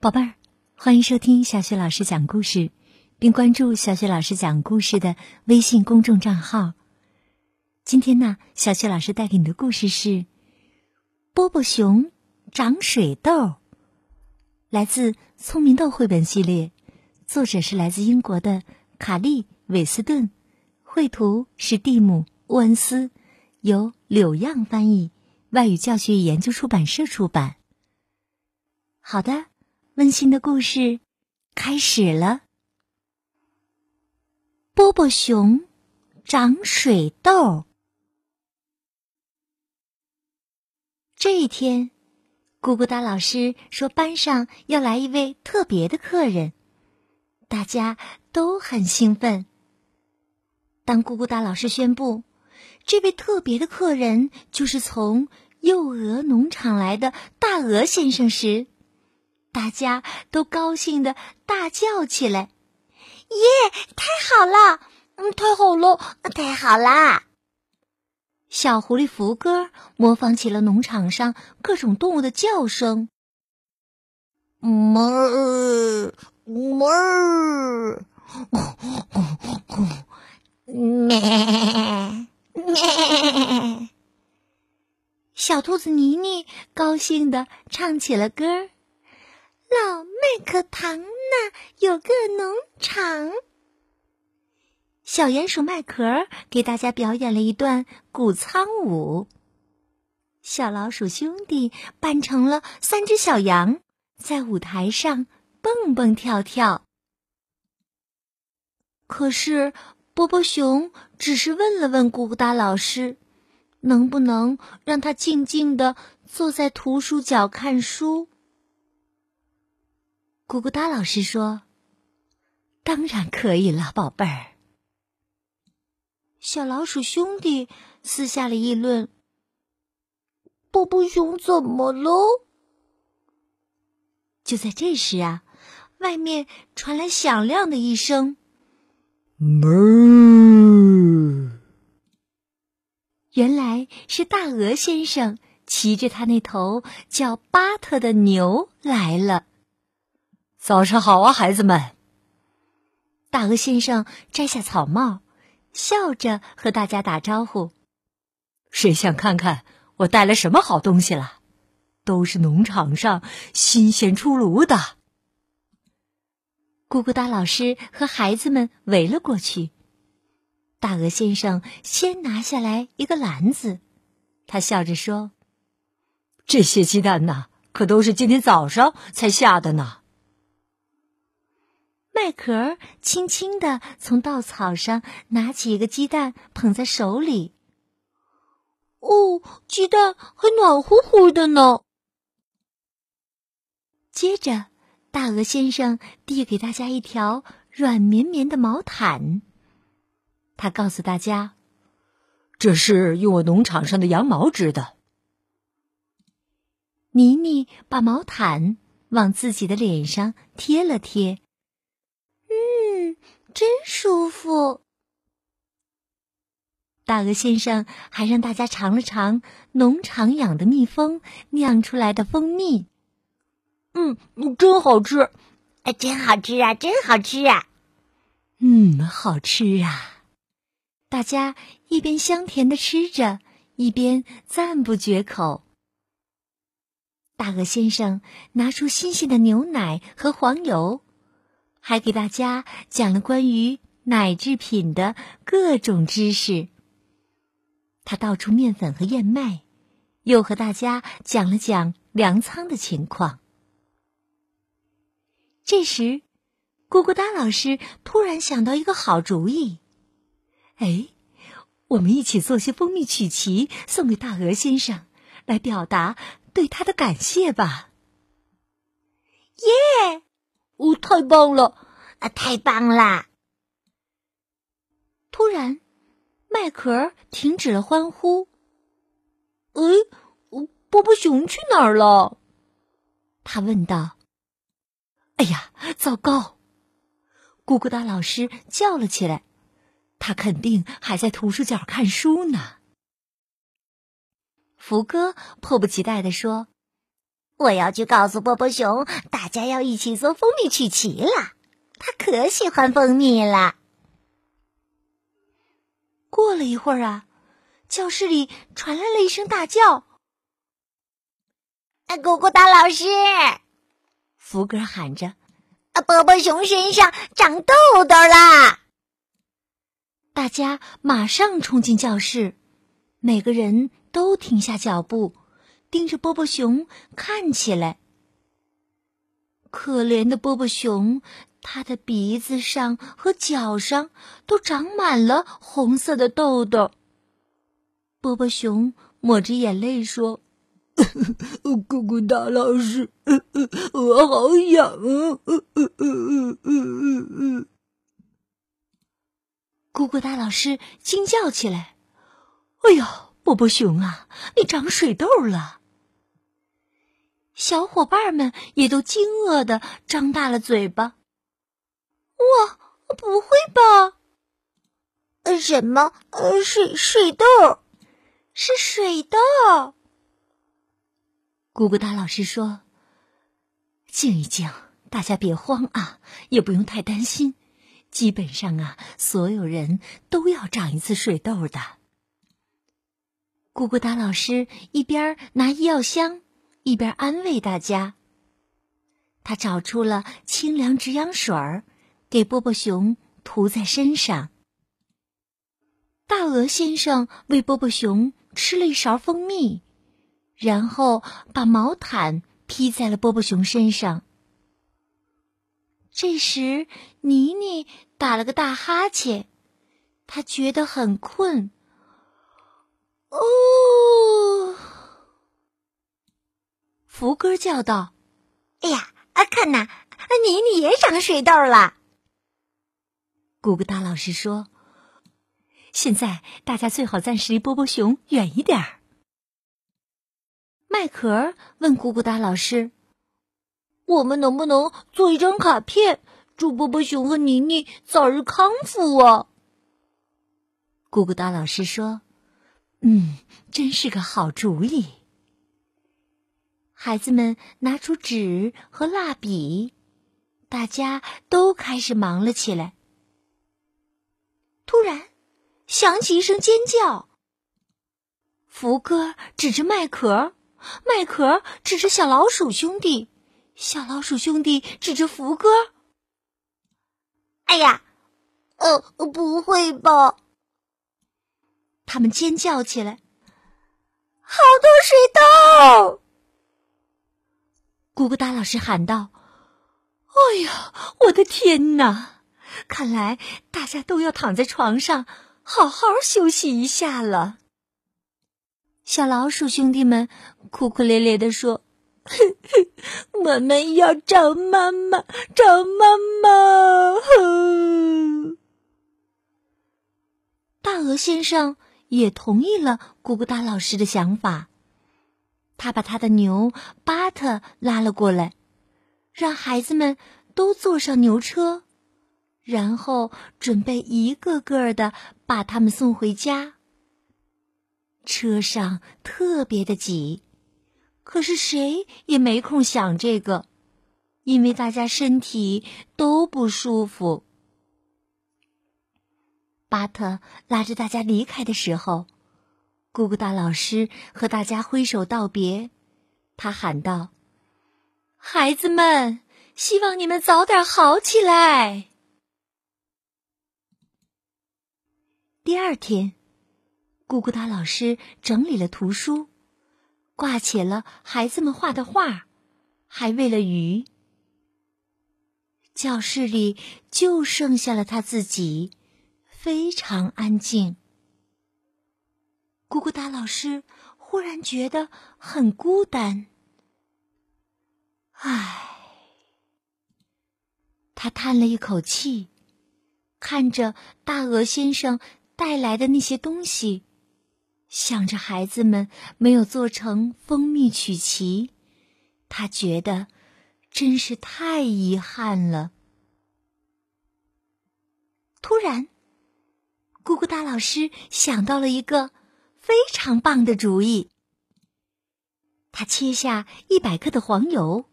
宝贝儿，欢迎收听小雪老师讲故事，并关注小雪老师讲故事的微信公众账号。今天呢，小雪老师带给你的故事是《波波熊长水痘》，来自《聪明豆》绘本系列，作者是来自英国的卡利·韦斯顿，绘图是蒂姆·沃恩斯，由柳样翻译，外语教学研究出版社出版。好的。温馨的故事开始了。波波熊长水痘。这一天，咕咕哒老师说班上要来一位特别的客人，大家都很兴奋。当咕咕哒老师宣布这位特别的客人就是从幼鹅农场来的大鹅先生时，大家都高兴的大叫起来：“耶！太好了，嗯，太好了，太好啦！”小狐狸福哥模仿起了农场上各种动物的叫声：“哞儿，哞儿，咩咩。”小兔子妮妮高兴的唱起了歌儿。老麦克唐那有个农场。小鼹鼠麦壳给大家表演了一段谷仓舞。小老鼠兄弟扮成了三只小羊，在舞台上蹦蹦跳跳。可是波波熊只是问了问咕咕哒老师，能不能让他静静的坐在图书角看书。咕咕哒老师说：“当然可以了，宝贝儿。”小老鼠兄弟私下里议论：“波波熊怎么了？”就在这时啊，外面传来响亮的一声：“哞！”原来是大鹅先生骑着他那头叫巴特的牛来了。早上好啊，孩子们！大鹅先生摘下草帽，笑着和大家打招呼。谁想看看我带来什么好东西了？都是农场上新鲜出炉的。咕咕哒老师和孩子们围了过去。大鹅先生先拿下来一个篮子，他笑着说：“这些鸡蛋呢，可都是今天早上才下的呢。”麦壳轻轻的从稻草上拿起一个鸡蛋，捧在手里。哦，鸡蛋还暖乎乎的呢。接着，大鹅先生递给大家一条软绵绵的毛毯。他告诉大家：“这是用我农场上的羊毛织的。”妮妮把毛毯往自己的脸上贴了贴。嗯真舒服。大鹅先生还让大家尝了尝农场养的蜜蜂酿出来的蜂蜜。嗯，真好吃，哎，真好吃啊，真好吃啊。嗯，好吃啊！大家一边香甜的吃着，一边赞不绝口。大鹅先生拿出新鲜的牛奶和黄油。还给大家讲了关于奶制品的各种知识。他倒出面粉和燕麦，又和大家讲了讲粮仓的情况。这时，咕咕哒老师突然想到一个好主意：“哎，我们一起做些蜂蜜曲奇送给大鹅先生，来表达对他的感谢吧。”耶！哦，太棒了！啊，太棒啦！突然，麦壳停止了欢呼。哎，波波熊去哪儿了？他问道。哎呀，糟糕！咕咕哒老师叫了起来。他肯定还在图书角看书呢。福哥迫不及待地说：“我要去告诉波波熊，大家要一起做蜂蜜曲奇了。他可喜欢蜂蜜了。过了一会儿啊，教室里传来了一声大叫：“咕咕大老师！”福格喊着：“啊波波熊身上长痘痘啦！”大家马上冲进教室，每个人都停下脚步。盯着波波熊看起来，可怜的波波熊，他的鼻子上和脚上都长满了红色的痘痘。波波熊抹着眼泪说：“ 姑姑大老师，我好痒啊！”姑姑大老师惊叫起来：“哎呦，波波熊啊，你长水痘了！”小伙伴们也都惊愕的张大了嘴巴。哇，不会吧？呃，什么？呃，水水痘？是水痘？咕咕哒老师说：“静一静，大家别慌啊，也不用太担心。基本上啊，所有人都要长一次水痘的。”咕咕哒老师一边拿医药箱。一边安慰大家，他找出了清凉止痒水儿，给波波熊涂在身上。大鹅先生为波波熊吃了一勺蜂蜜，然后把毛毯披在了波波熊身上。这时，妮妮打了个大哈欠，他觉得很困。哦。福哥叫道：“哎呀，啊，看呐，妮妮也长水痘了。”咕咕哒老师说：“现在大家最好暂时离波波熊远一点儿。”麦壳问咕咕哒老师：“我们能不能做一张卡片，祝波波熊和妮妮早日康复啊？”咕咕哒老师说：“嗯，真是个好主意。”孩子们拿出纸和蜡笔，大家都开始忙了起来。突然，响起一声尖叫。福哥指着麦壳，麦壳指着小老鼠兄弟，小老鼠兄弟指着福哥。哎呀，呃，不会吧！他们尖叫起来，好多水痘！咕咕哒老师喊道：“哎呀，我的天哪！看来大家都要躺在床上好好休息一下了。”小老鼠兄弟们哭哭咧咧的说：“我们要找妈妈，找妈妈！”大鹅先生也同意了咕咕哒老师的想法。他把他的牛巴特拉了过来，让孩子们都坐上牛车，然后准备一个个的把他们送回家。车上特别的挤，可是谁也没空想这个，因为大家身体都不舒服。巴特拉着大家离开的时候。咕咕哒老师和大家挥手道别，他喊道：“孩子们，希望你们早点好起来。”第二天，咕咕哒老师整理了图书，挂起了孩子们画的画，还喂了鱼。教室里就剩下了他自己，非常安静。咕咕哒老师忽然觉得很孤单，唉，他叹了一口气，看着大鹅先生带来的那些东西，想着孩子们没有做成蜂蜜曲奇，他觉得真是太遗憾了。突然，咕咕哒老师想到了一个。非常棒的主意！他切下一百克的黄油，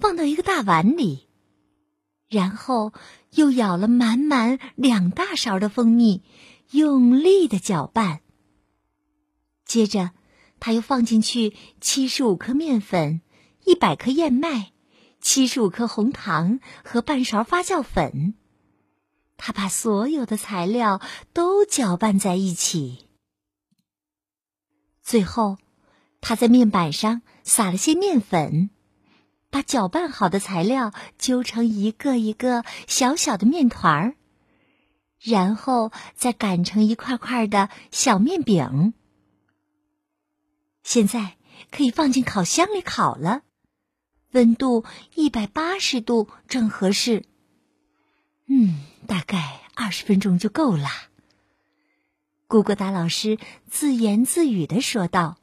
放到一个大碗里，然后又舀了满满两大勺的蜂蜜，用力的搅拌。接着，他又放进去七十五克面粉、一百克燕麦、七十五克红糖和半勺发酵粉。他把所有的材料都搅拌在一起，最后，他在面板上撒了些面粉，把搅拌好的材料揪成一个一个小小的面团儿，然后再擀成一块块的小面饼。现在可以放进烤箱里烤了，温度一百八十度正合适。嗯，大概二十分钟就够了。咕咕达老师自言自语的说道。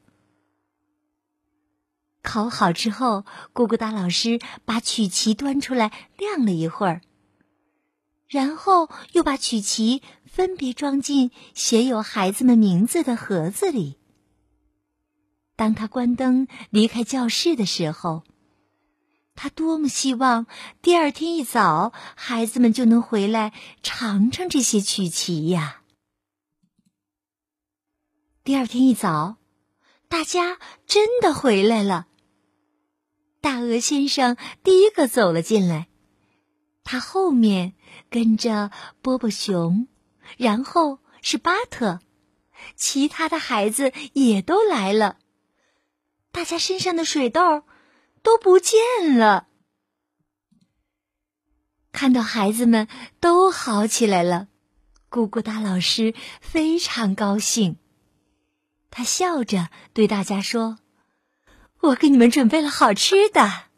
烤好之后，咕咕达老师把曲奇端出来晾了一会儿，然后又把曲奇分别装进写有孩子们名字的盒子里。当他关灯离开教室的时候，他多么希望第二天一早孩子们就能回来尝尝这些曲奇呀！第二天一早，大家真的回来了。大鹅先生第一个走了进来，他后面跟着波波熊，然后是巴特，其他的孩子也都来了。大家身上的水痘都不见了。看到孩子们都好起来了，咕咕哒老师非常高兴。他笑着对大家说：“我给你们准备了好吃的。”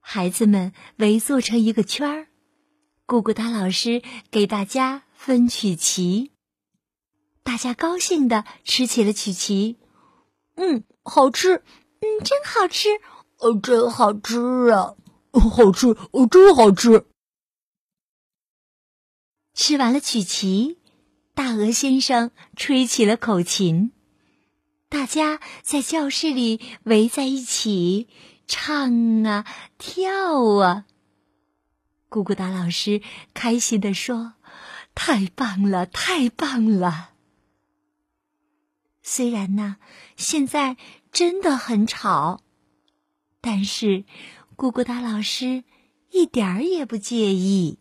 孩子们围坐成一个圈儿，咕咕哒老师给大家分曲奇。大家高兴的吃起了曲奇。嗯，好吃，嗯，真好吃，呃，真好吃啊，好吃，哦，真好吃。吃完了曲奇，大鹅先生吹起了口琴，大家在教室里围在一起唱啊跳啊。咕咕达老师开心地说：“太棒了，太棒了！”虽然呢，现在真的很吵，但是咕咕哒老师一点儿也不介意，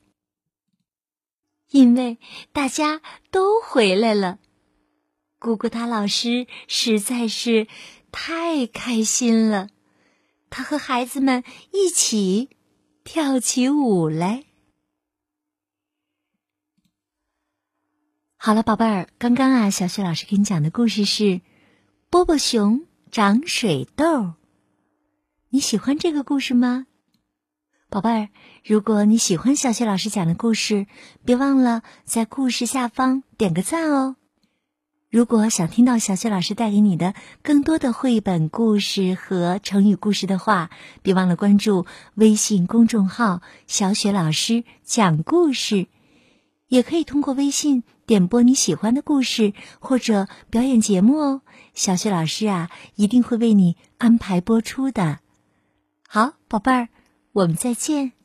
因为大家都回来了。咕咕哒老师实在是太开心了，他和孩子们一起跳起舞来。好了，宝贝儿，刚刚啊，小雪老师给你讲的故事是《波波熊长水痘》。你喜欢这个故事吗？宝贝儿，如果你喜欢小雪老师讲的故事，别忘了在故事下方点个赞哦。如果想听到小雪老师带给你的更多的绘本故事和成语故事的话，别忘了关注微信公众号“小雪老师讲故事”。也可以通过微信点播你喜欢的故事或者表演节目哦，小雪老师啊一定会为你安排播出的。好，宝贝儿，我们再见。